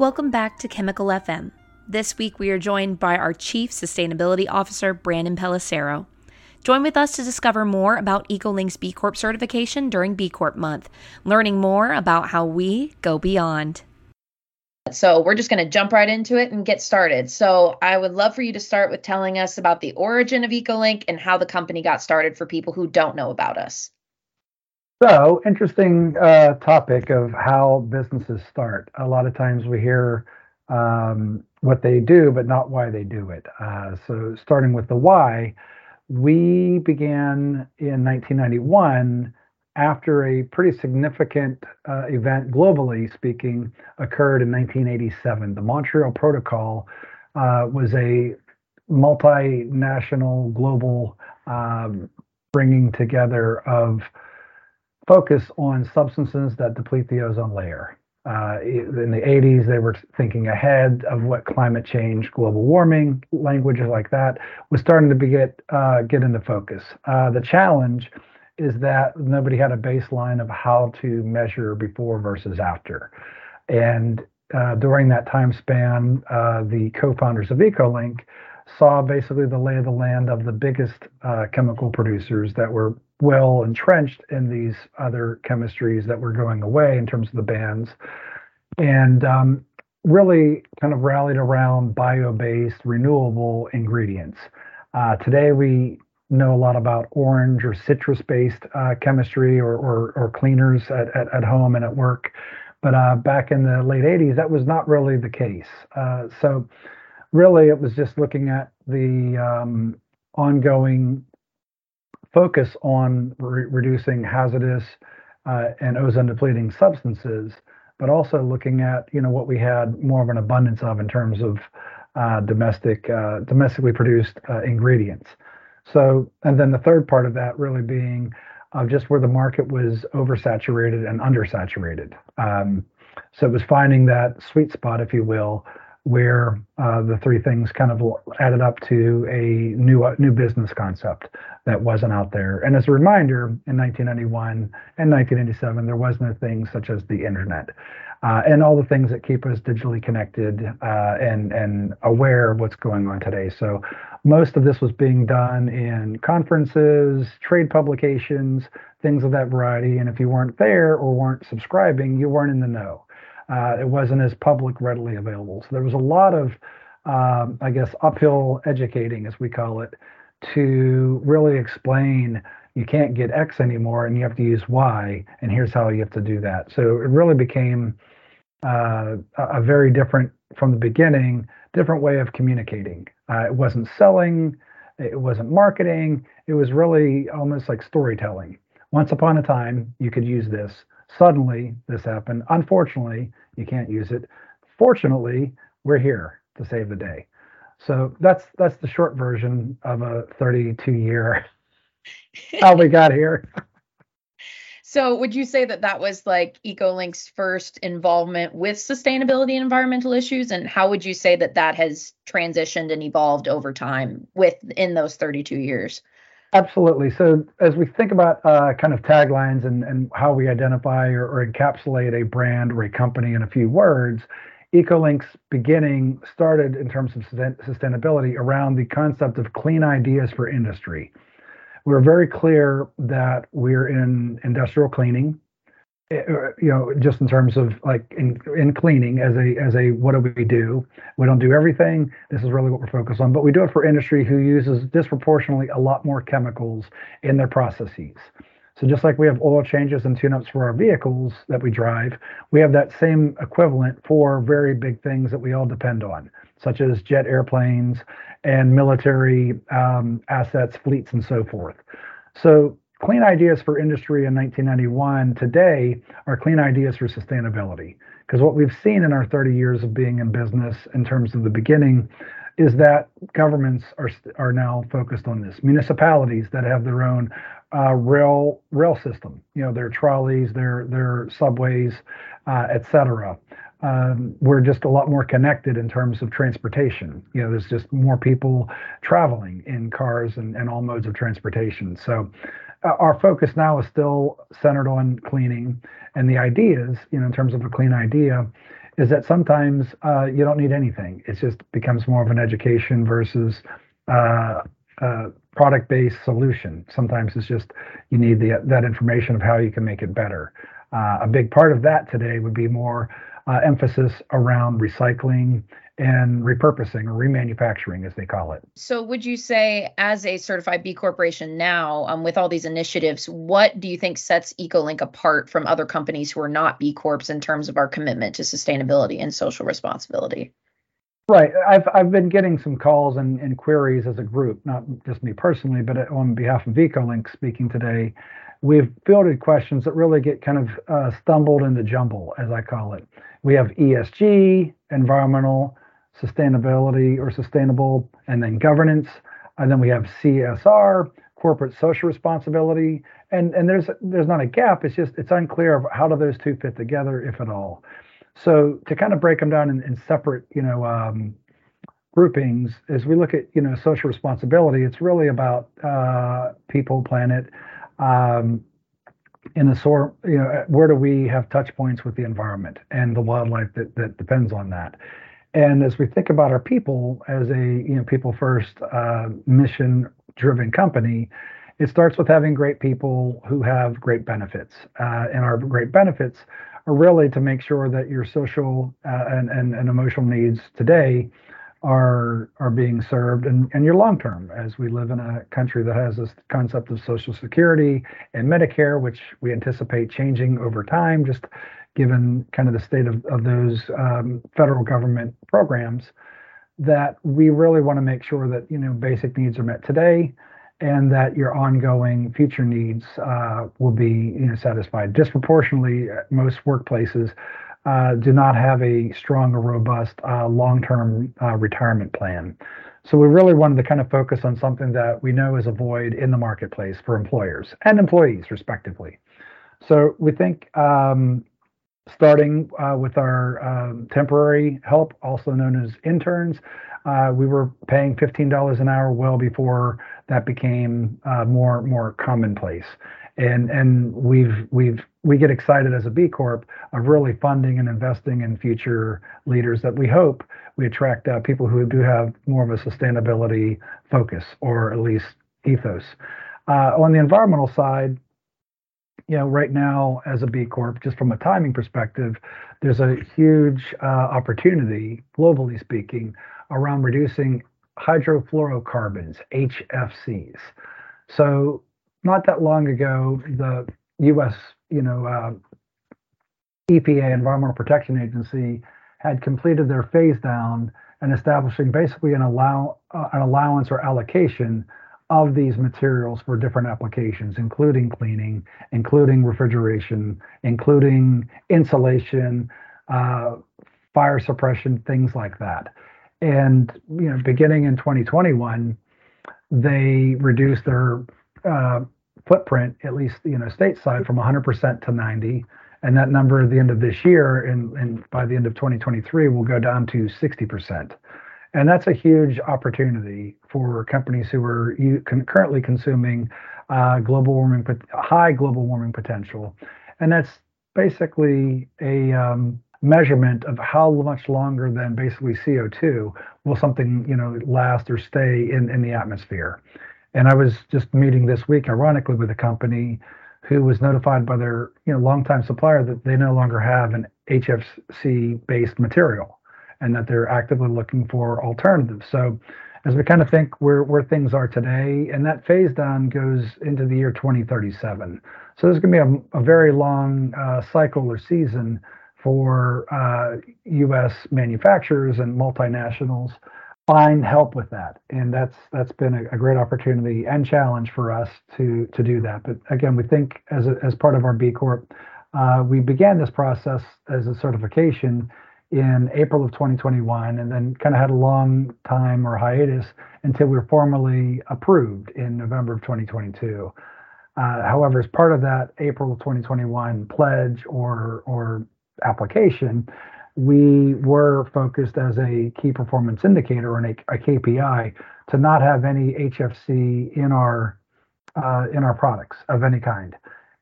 Welcome back to Chemical FM. This week we are joined by our Chief Sustainability Officer, Brandon Pelissero. Join with us to discover more about EcoLink's B Corp certification during B Corp month, learning more about how we go beyond. So, we're just going to jump right into it and get started. So, I would love for you to start with telling us about the origin of EcoLink and how the company got started for people who don't know about us. So, interesting uh, topic of how businesses start. A lot of times we hear um, what they do, but not why they do it. Uh, so, starting with the why, we began in 1991 after a pretty significant uh, event, globally speaking, occurred in 1987. The Montreal Protocol uh, was a multinational global um, bringing together of focus on substances that deplete the ozone layer. Uh, in the 80s, they were thinking ahead of what climate change, global warming, languages like that was starting to be get uh, get into focus. Uh, the challenge is that nobody had a baseline of how to measure before versus after, and uh, during that time span, uh, the co-founders of EcoLink saw basically the lay of the land of the biggest uh, chemical producers that were well entrenched in these other chemistries that were going away in terms of the bans, and um, really kind of rallied around bio-based renewable ingredients. Uh, today we know a lot about orange or citrus-based uh, chemistry or, or, or cleaners at, at, at, home and at work. But uh, back in the late 80s, that was not really the case. Uh, so really, it was just looking at the um, ongoing focus on re- reducing hazardous uh, and ozone depleting substances, but also looking at you know what we had more of an abundance of in terms of uh, domestic uh, domestically produced uh, ingredients. So, and then the third part of that really being of just where the market was oversaturated and undersaturated. Um, so it was finding that sweet spot, if you will, where uh, the three things kind of added up to a new uh, new business concept that wasn't out there. And as a reminder, in 1991 and 1997, there was no thing such as the internet uh, and all the things that keep us digitally connected uh, and and aware of what's going on today. So most of this was being done in conferences, trade publications, things of that variety. And if you weren't there or weren't subscribing, you weren't in the know uh, it wasn't as public readily available. So there was a lot of, um, I guess, uphill educating, as we call it, to really explain you can't get X anymore and you have to use Y, and here's how you have to do that. So it really became uh, a very different, from the beginning, different way of communicating. Uh, it wasn't selling, it wasn't marketing, it was really almost like storytelling. Once upon a time, you could use this. Suddenly, this happened. Unfortunately, you can't use it. Fortunately, we're here to save the day. So that's that's the short version of a 32 year how we got here. So, would you say that that was like EcoLink's first involvement with sustainability and environmental issues, and how would you say that that has transitioned and evolved over time within those 32 years? Absolutely. So as we think about uh, kind of taglines and, and how we identify or, or, encapsulate a brand or a company in a few words, EcoLink's beginning started in terms of sustainability around the concept of clean ideas for industry. We're very clear that we're in industrial cleaning, uh, you know, just in terms of like in, in cleaning as a as a what do we do? We don't do everything. This is really what we're focused on, but we do it for industry who uses disproportionately a lot more chemicals in their processes. So just like we have oil changes and tune-ups for our vehicles that we drive, we have that same equivalent for very big things that we all depend on, such as jet airplanes and military um, assets, fleets, and so forth. So clean ideas for industry in 1991 today are clean ideas for sustainability. Because what we've seen in our 30 years of being in business in terms of the beginning is that governments are are now focused on this. Municipalities that have their own uh, rail rail system, you know, their trolleys, their their subways, uh, et cetera. Um, we're just a lot more connected in terms of transportation. You know, there's just more people traveling in cars and, and all modes of transportation. So our focus now is still centered on cleaning. And the ideas, you know, in terms of a clean idea, is that sometimes uh, you don't need anything. It just becomes more of an education versus uh, product-based solution. Sometimes it's just you need the, that information of how you can make it better. Uh, a big part of that today would be more uh, emphasis around recycling and repurposing or remanufacturing, as they call it. So, would you say, as a certified B Corporation now, um, with all these initiatives, what do you think sets EcoLink apart from other companies who are not B Corps in terms of our commitment to sustainability and social responsibility? Right. I've I've been getting some calls and, and queries as a group, not just me personally, but on behalf of EcoLink speaking today. We've fielded questions that really get kind of uh, stumbled in the jumble, as I call it. We have ESG, environmental, sustainability or sustainable, and then governance. And then we have CSR, corporate social responsibility. And and there's there's not a gap. It's just it's unclear of how do those two fit together, if at all. So to kind of break them down in, in separate, you know, um, groupings, as we look at you know social responsibility, it's really about uh, people, planet, um, in the sort, you know, where do we have touch points with the environment and the wildlife that that depends on that. And as we think about our people as a you know people first uh, mission driven company, it starts with having great people who have great benefits. Uh, and our great benefits are really to make sure that your social uh, and, and, and emotional needs today are are being served and, and your long term as we live in a country that has this concept of social security and medicare which we anticipate changing over time just given kind of the state of, of those um, federal government programs, that we really want to make sure that you know basic needs are met today, and that your ongoing future needs uh, will be you know satisfied. Disproportionately, at most workplaces uh, do not have a strong or robust uh, long-term uh, retirement plan. So we really wanted to kind of focus on something that we know is a void in the marketplace for employers and employees, respectively. So we think um, starting uh, with our um, temporary help, also known as interns. Uh, we were paying $15 an hour well before that became uh, more more commonplace. And and we've we've we get excited as a B Corp of really funding and investing in future leaders that we hope we attract uh, people who do have more of a sustainability focus or at least ethos. Uh, on the environmental side, you know, right now as a B Corp, just from a timing perspective, there's a huge uh, opportunity, globally speaking, around reducing hydrofluorocarbons, HFCs. So, not that long ago, the U.S. you know uh, EPA, Environmental Protection Agency, had completed their phase down and establishing basically an allow uh, an allowance or allocation of these materials for different applications, including cleaning, including refrigeration, including insulation, uh, fire suppression, things like that. And you know, beginning in 2021, they reduced their uh, footprint, at least you know, stateside, from 100% to 90, and that number at the end of this year, and, and by the end of 2023, will go down to 60%. And that's a huge opportunity for companies who are currently consuming uh, global warming, high global warming potential. And that's basically a um, measurement of how much longer than basically CO2 will something, you know, last or stay in, in the atmosphere. And I was just meeting this week, ironically, with a company who was notified by their, you know, longtime supplier that they no longer have an HFC based material and that they're actively looking for alternatives. So as we kind of think where, where things are today, and that phase down goes into the year 2037. So there's going to be a, a very long uh, cycle or season for uh, U.S. manufacturers and multinationals find help with that, and that's that's been a, a, great opportunity and challenge for us to to do that. But again, we think as a, as part of our B Corp, uh, we began this process as a certification in April of 2021 and then kind of had a long time or hiatus until we were formally approved in November of 2022. Uh, however, as part of that April of 2021 pledge or or application, we were focused as a key performance indicator or a, a KPI to not have any HFC in our uh, in our products of any kind.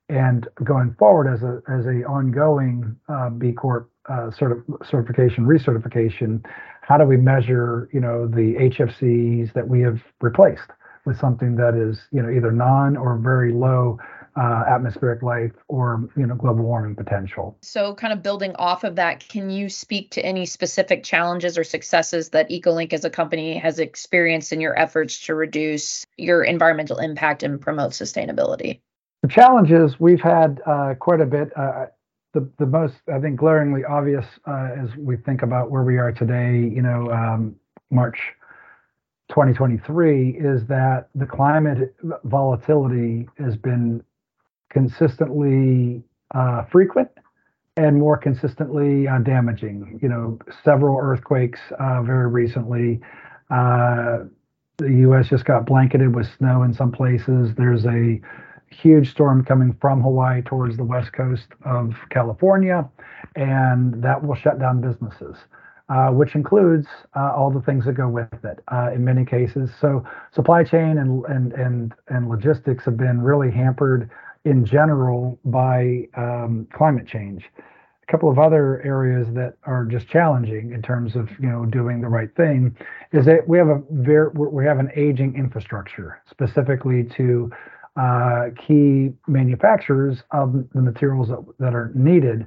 And going forward as a as a ongoing uh, B Corp uh, certif- certification recertification, how do we measure you know the HFCs that we have replaced with something that is you know either non or very low uh, atmospheric life or you know global warming potential. So, kind of building off of that, can you speak to any specific challenges or successes that EcoLink as a company has experienced in your efforts to reduce your environmental impact and promote sustainability? The challenges we've had uh, quite a bit. Uh, the the most I think glaringly obvious uh, as we think about where we are today, you know, um, March 2023, is that the climate volatility has been consistently uh, frequent and more consistently uh, damaging. You know, several earthquakes uh, very recently. Uh, the U.S. just got blanketed with snow in some places. There's a huge storm coming from Hawaii towards the west coast of California, and that will shut down businesses. Uh, which includes uh, all the things that go with it uh, in many cases. So supply chain and, and, and, and logistics have been really hampered in general by um, climate change. A couple of other areas that are just challenging in terms of you know doing the right thing is that we have a very we have an aging infrastructure specifically to uh, key manufacturers of the materials that, that are needed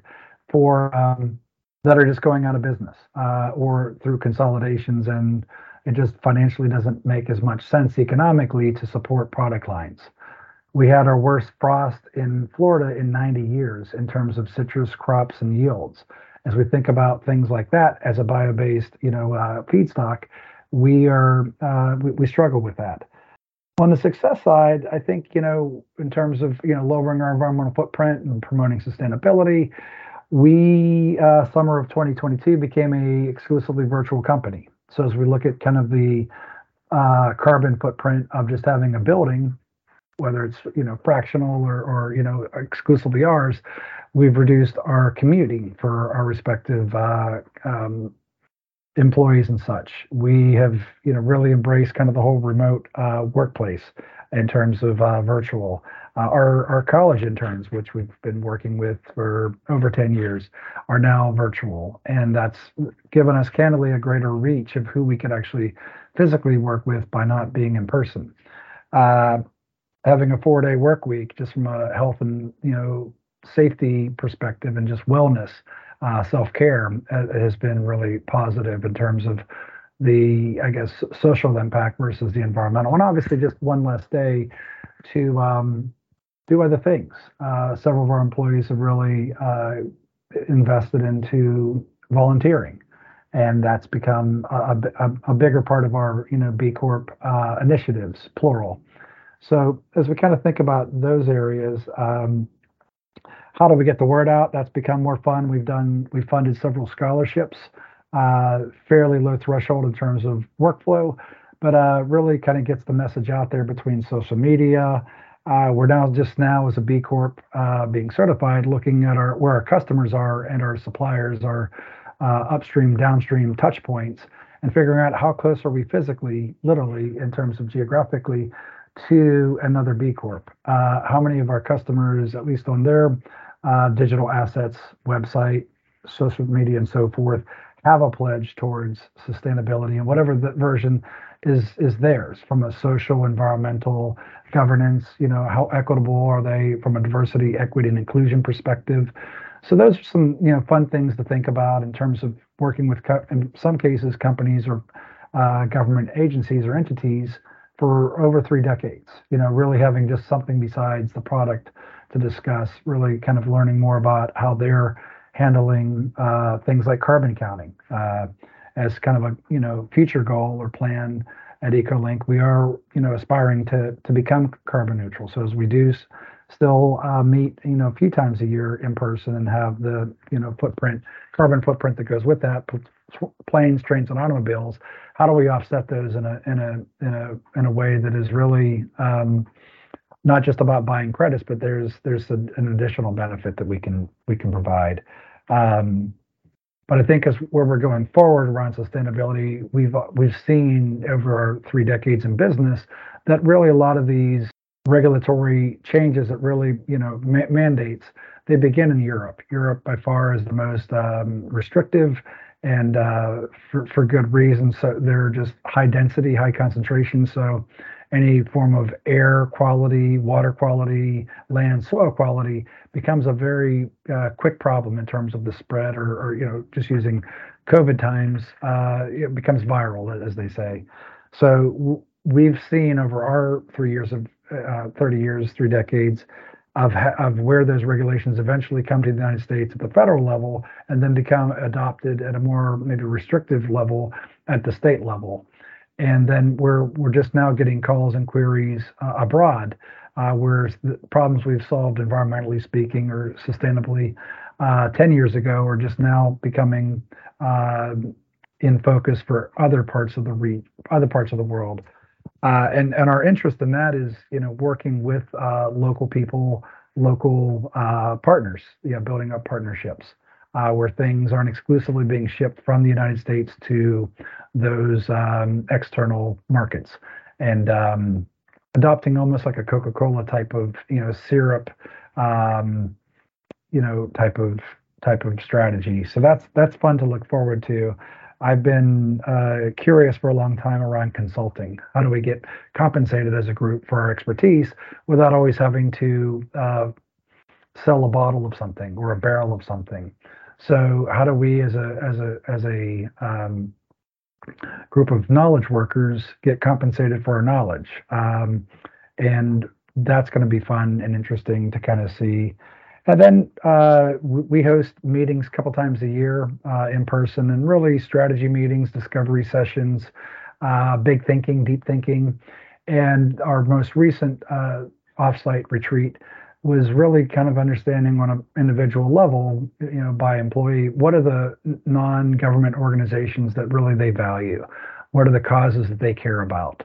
for um, that are just going out of business uh, or through consolidations and it just financially doesn't make as much sense economically to support product lines we had our worst frost in Florida in 90 years in terms of citrus crops and yields. As we think about things like that as a bio-based, you know, uh, feedstock, we are uh, we, we, struggle with that. On the success side, I think you know, in terms of you know lowering our environmental footprint and promoting sustainability, we uh, summer of 2022 became a exclusively virtual company. So as we look at kind of the uh, carbon footprint of just having a building whether it's you know fractional or or you know exclusively ours, we've reduced our commuting for our respective uh, um, employees and such. We have you know really embraced kind of the whole remote uh, workplace in terms of uh, virtual. Uh, our our college interns, which we've been working with for over 10 years, are now virtual, and that's given us candidly a greater reach of who we could actually physically work with by not being in person. Having a four day work week just from a health and you know safety perspective and just wellness uh, self-care uh, has been really positive in terms of the i guess social impact versus the environmental. And obviously just one less day to um, do other things. Uh, several of our employees have really uh, invested into volunteering. And that's become a, a, a, bigger part of our you know b corp uh, initiatives plural so as we kind of think about those areas, um, how do we get the word out? That's become more fun. We've done we've funded several scholarships, uh, fairly low threshold in terms of workflow, but uh, really kind of gets the message out there between social media. Uh, we're now just now as a B Corp uh, being certified, looking at our where our customers are and our suppliers are uh, upstream, downstream touch points, and figuring out how close are we physically, literally in terms of geographically to another B Corp? Uh, how many of our customers, at least on their uh, digital assets, website, social media, and so forth, have a pledge towards sustainability and whatever the version is is theirs from a social, environmental, governance. You know, how equitable are they from a diversity, equity, and inclusion perspective? So those are some you know fun things to think about in terms of working with, co- in some cases, companies or uh, government agencies or entities for over three decades. You know, really having just something besides the product to discuss, really kind of learning more about how they're handling uh, things like carbon counting uh, as kind of a you know future goal or plan at EcoLink. We are you know aspiring to to become carbon neutral. So as we do still uh, meet you know a few times a year in person and have the you know footprint carbon footprint that goes with that planes trains and automobiles how do we offset those in a in a in a in a way that is really um, not just about buying credits, but there's there's a, an additional benefit that we can we can provide. Um, but I think as where we're going forward around sustainability, we've we've seen over our three decades in business that really a lot of these regulatory changes that really, you know, ma- mandates, they begin in Europe. Europe, by far, is the most um, restrictive and uh, for, for good reason. So they're just high density, high concentration. So any form of air quality, water quality, land, soil quality becomes a very uh, quick problem in terms of the spread, or, or you know, just using COVID times, uh, it becomes viral, as they say. So w- we've seen over our three years of uh, 30 years, three decades, of, of where those regulations eventually come to the United States at the federal level and then become adopted at a more maybe restrictive level at the state level. And then we're we're just now getting calls and queries uh, abroad, uh, where the problems we've solved environmentally speaking or sustainably uh, 10 years ago are just now becoming uh, in focus for other parts of the re- other parts of the world. Uh, and and our interest in that is you know working with uh, local people, local uh, partners, you know, building up partnerships uh, where things aren't exclusively being shipped from the United States to those um, external markets, and um, adopting almost like a Coca-Cola type of you know syrup, um, you know type of type of strategy. So that's that's fun to look forward to. I've been uh, curious for a long time around consulting. How do we get compensated as a group for our expertise without always having to uh, sell a bottle of something or a barrel of something? So how do we, as a as a as a um, group of knowledge workers, get compensated for our knowledge? Um, and that's going to be fun and interesting to kind of see and then uh, we host meetings a couple times a year uh, in person and really strategy meetings, discovery sessions, uh, big thinking, deep thinking. And our most recent uh, offsite retreat was really kind of understanding on an individual level, you know, by employee, what are the non-government organizations that really they value? What are the causes that they care about?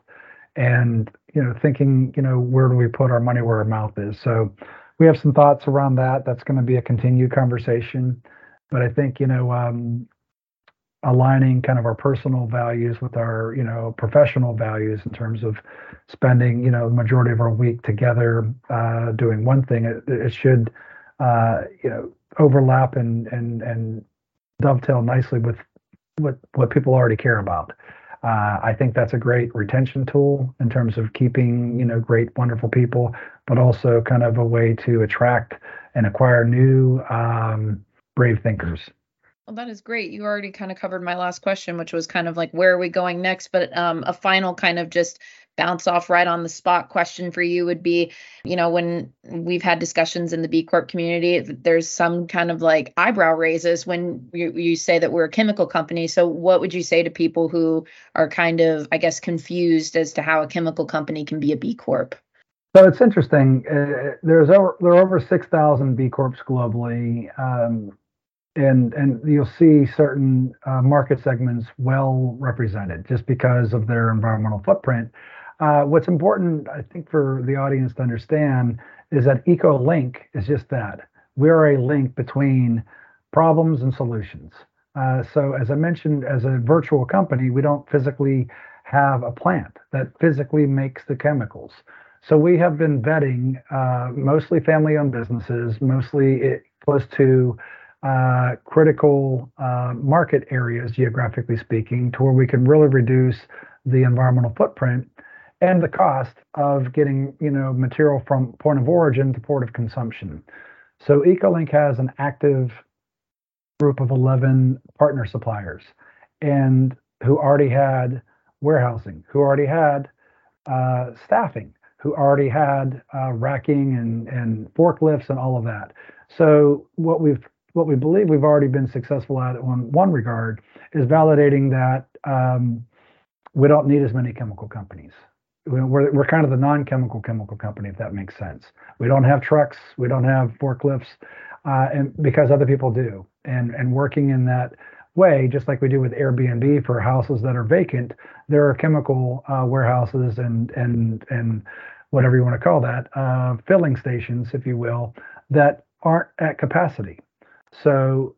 And, you know, thinking, you know, where do we put our money where our mouth is? So we have some thoughts around that. That's going to be a continued conversation. But I think, you know, um, aligning kind of our personal values with our, you know, professional values in terms of spending, you know, the majority of our week together uh, doing one thing, it, it should, uh, you know, overlap and and and dovetail nicely with what what people already care about. Uh, I think that's a great retention tool in terms of keeping, you know, great, wonderful people, but also kind of a way to attract and acquire new um, brave thinkers. Well, that is great. You already kind of covered my last question, which was kind of like where are we going next? But um, a final kind of just bounce off right on the spot question for you would be you know when we've had discussions in the b corp community there's some kind of like eyebrow raises when you, you say that we're a chemical company. So what would you say to people who are kind of i guess confused as to how a chemical company can be a b corp? So it's interesting uh, there's over there are over 6000 b corps globally um, and and you'll see certain uh, market segments well represented just because of their environmental footprint uh, what's important, I think, for the audience to understand is that EcoLink is just that. We're a link between problems and solutions. Uh, so, as I mentioned, as a virtual company, we don't physically have a plant that physically makes the chemicals. So, we have been vetting uh, mostly family owned businesses, mostly it, close to uh, critical uh, market areas, geographically speaking, to where we can really reduce the environmental footprint and the cost of getting you know material from point of origin to port of consumption. So EcoLink has an active group of 11 partner suppliers and who already had warehousing, who already had uh, staffing, who already had uh, racking and, and forklifts and all of that. So what we've what we believe we've already been successful at in one regard is validating that um, we don't need as many chemical companies we're, we're kind of the non-chemical chemical company, if that makes sense. We don't have trucks, we don't have forklifts, uh, and because other people do, and and working in that way, just like we do with Airbnb for houses that are vacant, there are chemical uh, warehouses and and and whatever you want to call that, uh, filling stations, if you will, that aren't at capacity. So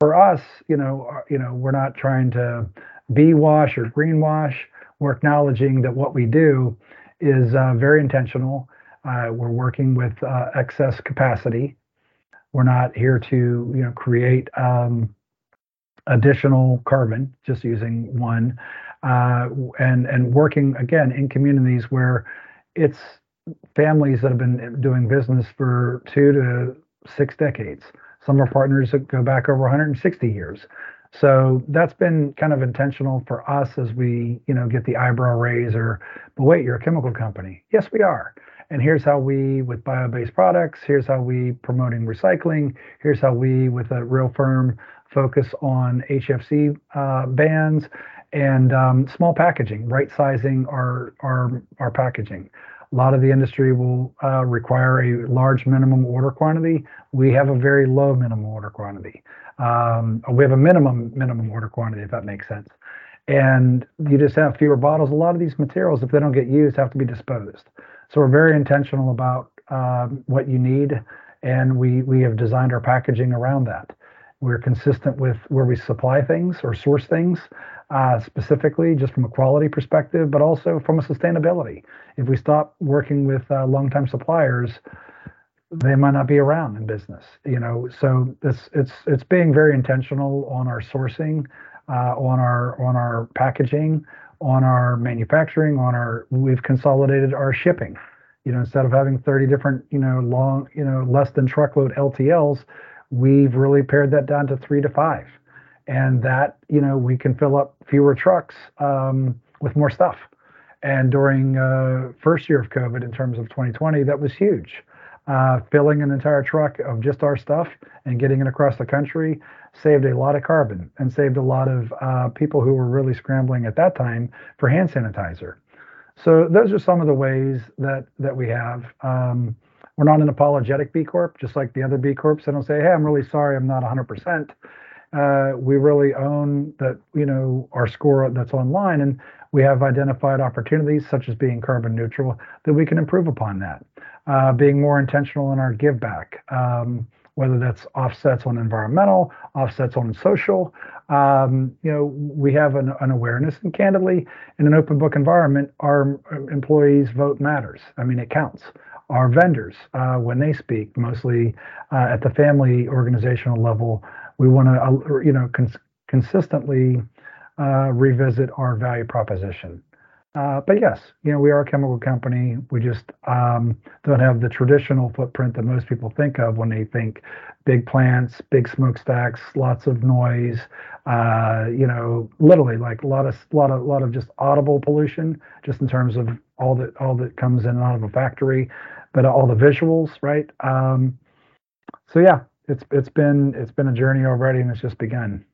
for us, you know, uh, you know, we're not trying to be wash or greenwash we're acknowledging that what we do is uh, very intentional. Uh, we're working with uh, excess capacity. We're not here to you know create um, additional carbon just using one, uh, and and working again in communities where it's families that have been doing business for two to six decades. Some of our partners go back over 160 years. So that's been kind of intentional for us as we, you know, get the eyebrow raise or, but wait, you're a chemical company. Yes, we are. And here's how we, with bio-based products, here's how we promoting recycling. Here's how we, with a real firm focus on HFC uh, bans and um, small packaging, right sizing our, our, our packaging. A lot of the industry will uh, require a large minimum order quantity. We have a very low minimum order quantity. Um, we have a minimum minimum order quantity, if that makes sense. And you just have fewer bottles. A lot of these materials, if they don't get used, have to be disposed. So we're very intentional about um, what you need, and we we have designed our packaging around that. We're consistent with where we supply things or source things, uh, specifically just from a quality perspective, but also from a sustainability. If we stop working with uh, longtime suppliers, they might not be around in business. You know, so it's it's it's being very intentional on our sourcing, uh, on our on our packaging, on our manufacturing, on our we've consolidated our shipping. You know, instead of having 30 different, you know, long, you know, less than truckload LTLs, we've really pared that down to three to five and that you know we can fill up fewer trucks um, with more stuff. And during uh, first year of COVID, in terms of 2020, that was huge. Uh, filling an entire truck of just our stuff and getting it across the country saved a lot of carbon and saved a lot of uh, people who were really scrambling at that time for hand sanitizer. So those are some of the ways that that we have. Um, we're not an apologetic B Corp, just like the other B Corps. They don't say, "Hey, I'm really sorry, I'm not 100%." Uh, we really own that you know our score that's online and we have identified opportunities such as being carbon neutral that we can improve upon that uh, being more intentional in our give back um, whether that's offsets on environmental offsets on social. Um, you know we have an, an, awareness and candidly in an open book environment our employees vote matters. I mean it counts. Our vendors uh, when they speak mostly uh, at the family organizational level we want to, uh, you know, cons- consistently uh, revisit our value proposition. Uh, but yes, you know, we are a chemical company. We just um, don't have the traditional footprint that most people think of when they think big plants, big smokestacks, lots of noise. Uh, you know, literally like a lot of lot of lot of just audible pollution, just in terms of all that all that comes in and out of a factory, but all the visuals, right? Um, so yeah, it's it's been it's been a journey already, and it's just begun.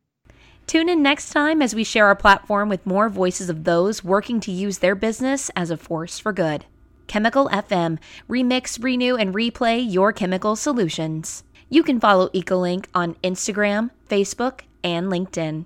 Tune in next time as we share our platform with more voices of those working to use their business as a force for good. Chemical FM, remix, renew, and replay your chemical solutions. You can follow EcoLink on Instagram, Facebook, and LinkedIn.